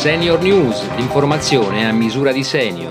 Senior News, l'informazione a misura di senior.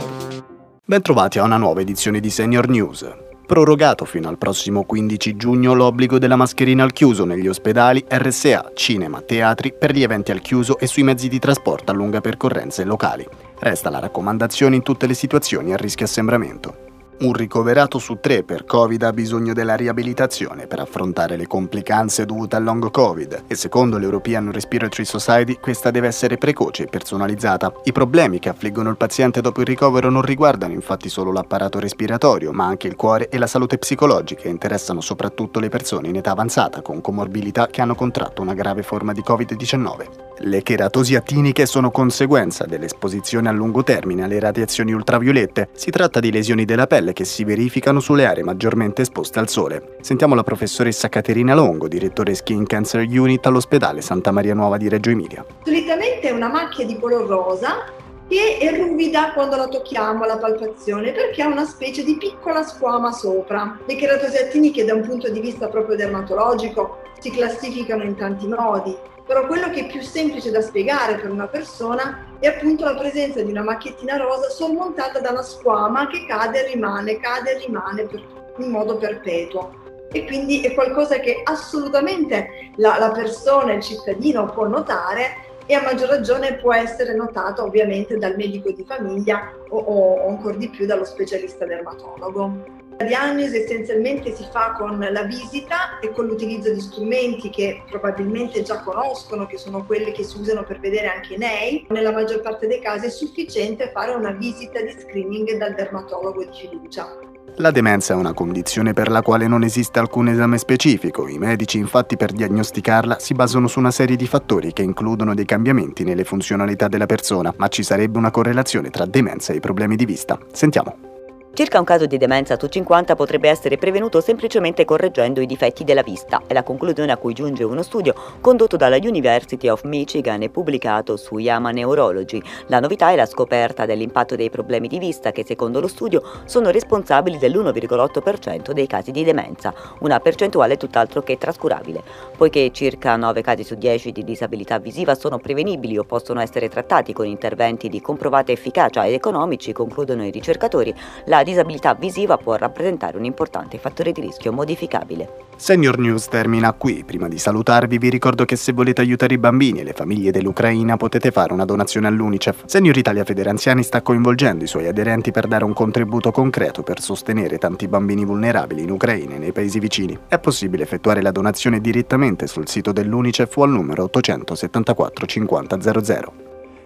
Bentrovati a una nuova edizione di Senior News. Prorogato fino al prossimo 15 giugno l'obbligo della mascherina al chiuso negli ospedali, RSA, cinema, teatri, per gli eventi al chiuso e sui mezzi di trasporto a lunga percorrenza e locali. Resta la raccomandazione in tutte le situazioni a rischio assembramento. Un ricoverato su tre per Covid ha bisogno della riabilitazione per affrontare le complicanze dovute al long Covid e secondo l'European Respiratory Society questa deve essere precoce e personalizzata. I problemi che affliggono il paziente dopo il ricovero non riguardano infatti solo l'apparato respiratorio, ma anche il cuore e la salute psicologica e interessano soprattutto le persone in età avanzata con comorbilità che hanno contratto una grave forma di Covid-19. Le cheratosi attiniche sono conseguenza dell'esposizione a lungo termine alle radiazioni ultraviolette. Si tratta di lesioni della pelle che si verificano sulle aree maggiormente esposte al sole. Sentiamo la professoressa Caterina Longo, direttore Skin Cancer Unit all'ospedale Santa Maria Nuova di Reggio Emilia. Solitamente è una macchia di color rosa che è ruvida quando la tocchiamo alla palpazione perché ha una specie di piccola squama sopra. Le cheratosi attiniche da un punto di vista proprio dermatologico si classificano in tanti modi però quello che è più semplice da spiegare per una persona è appunto la presenza di una macchiettina rosa sormontata da una squama che cade e rimane, cade e rimane per, in modo perpetuo. E quindi è qualcosa che assolutamente la, la persona, il cittadino può notare e a maggior ragione può essere notato ovviamente dal medico di famiglia o, o ancora di più dallo specialista dermatologo. La diagnosi essenzialmente si fa con la visita e con l'utilizzo di strumenti che probabilmente già conoscono, che sono quelli che si usano per vedere anche nei. Nella maggior parte dei casi è sufficiente fare una visita di screening dal dermatologo di fiducia. La demenza è una condizione per la quale non esiste alcun esame specifico. I medici infatti per diagnosticarla si basano su una serie di fattori che includono dei cambiamenti nelle funzionalità della persona, ma ci sarebbe una correlazione tra demenza e problemi di vista. Sentiamo. Circa un caso di demenza su 50 potrebbe essere prevenuto semplicemente correggendo i difetti della vista, è la conclusione a cui giunge uno studio condotto dalla University of Michigan e pubblicato su Yama Neurology. La novità è la scoperta dell'impatto dei problemi di vista che secondo lo studio sono responsabili dell'1,8% dei casi di demenza, una percentuale tutt'altro che trascurabile, poiché circa 9 casi su 10 di disabilità visiva sono prevenibili o possono essere trattati con interventi di comprovata efficacia ed economici, concludono i ricercatori. La disabilità visiva può rappresentare un importante fattore di rischio modificabile. Senior News termina qui. Prima di salutarvi vi ricordo che se volete aiutare i bambini e le famiglie dell'Ucraina potete fare una donazione all'UNICEF. Senior Italia Federanziani sta coinvolgendo i suoi aderenti per dare un contributo concreto per sostenere tanti bambini vulnerabili in Ucraina e nei paesi vicini. È possibile effettuare la donazione direttamente sul sito dell'UNICEF o al numero 874 50 00.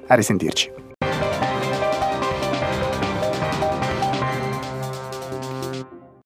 A risentirci.